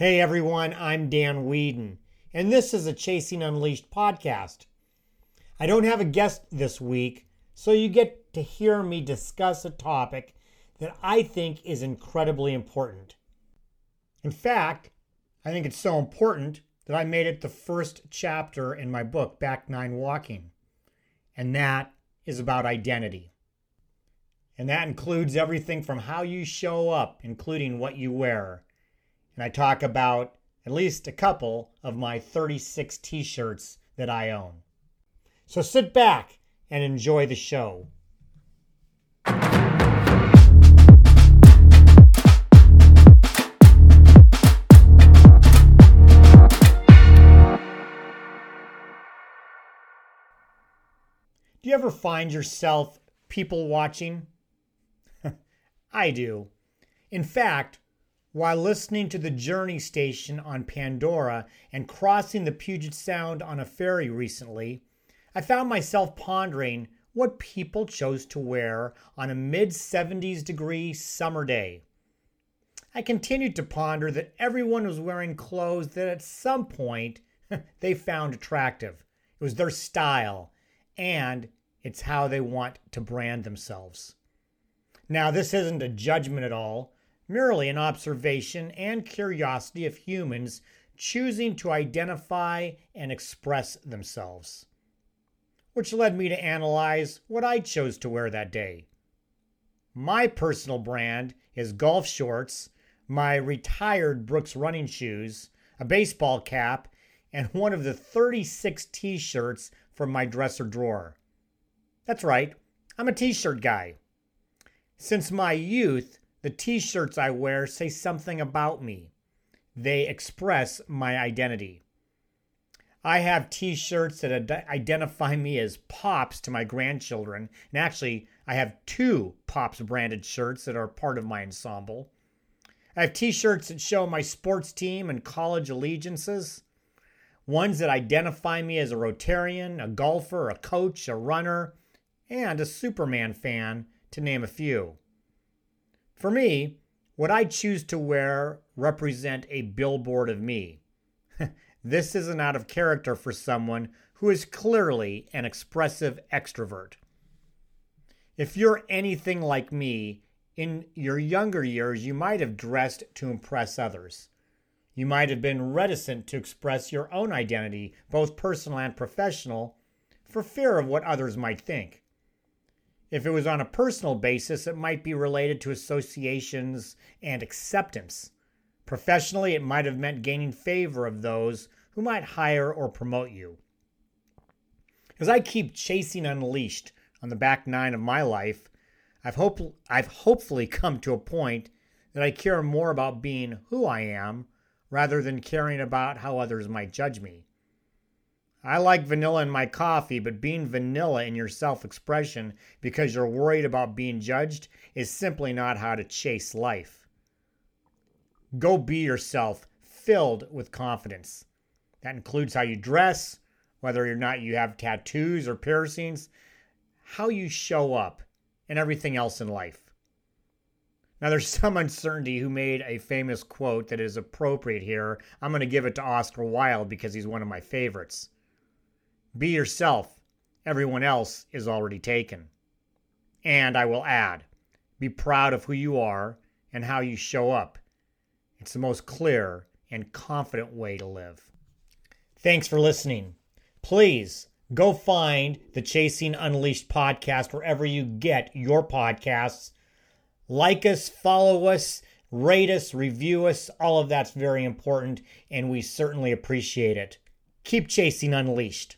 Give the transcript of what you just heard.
Hey everyone, I'm Dan Weedin, and this is a Chasing Unleashed podcast. I don't have a guest this week, so you get to hear me discuss a topic that I think is incredibly important. In fact, I think it's so important that I made it the first chapter in my book, Back Nine Walking, and that is about identity. And that includes everything from how you show up, including what you wear and I talk about at least a couple of my 36 t shirts that I own. So sit back and enjoy the show. Do you ever find yourself people watching? I do. In fact, while listening to the Journey station on Pandora and crossing the Puget Sound on a ferry recently, I found myself pondering what people chose to wear on a mid 70s degree summer day. I continued to ponder that everyone was wearing clothes that at some point they found attractive. It was their style, and it's how they want to brand themselves. Now, this isn't a judgment at all merely an observation and curiosity of humans choosing to identify and express themselves. Which led me to analyze what I chose to wear that day. My personal brand is golf shorts, my retired Brooks running shoes, a baseball cap, and one of the 36 t shirts from my dresser drawer. That's right, I'm a t shirt guy. Since my youth, the t shirts I wear say something about me, they express my identity. I have t shirts that ad- identify me as Pops to my grandchildren. And actually, I have two Pops branded shirts that are part of my ensemble. I have t shirts that show my sports team and college allegiances, ones that identify me as a Rotarian, a golfer, a coach, a runner, and a Superman fan, to name a few. For me, what I choose to wear represent a billboard of me. this isn't out of character for someone who is clearly an expressive extrovert. If you're anything like me, in your younger years, you might have dressed to impress others. You might have been reticent to express your own identity, both personal and professional, for fear of what others might think. If it was on a personal basis, it might be related to associations and acceptance. Professionally, it might have meant gaining favor of those who might hire or promote you. As I keep chasing Unleashed on the back nine of my life, I've, hope, I've hopefully come to a point that I care more about being who I am rather than caring about how others might judge me. I like vanilla in my coffee, but being vanilla in your self expression because you're worried about being judged is simply not how to chase life. Go be yourself, filled with confidence. That includes how you dress, whether or not you have tattoos or piercings, how you show up, and everything else in life. Now, there's some uncertainty who made a famous quote that is appropriate here. I'm going to give it to Oscar Wilde because he's one of my favorites. Be yourself. Everyone else is already taken. And I will add be proud of who you are and how you show up. It's the most clear and confident way to live. Thanks for listening. Please go find the Chasing Unleashed podcast wherever you get your podcasts. Like us, follow us, rate us, review us. All of that's very important, and we certainly appreciate it. Keep chasing Unleashed.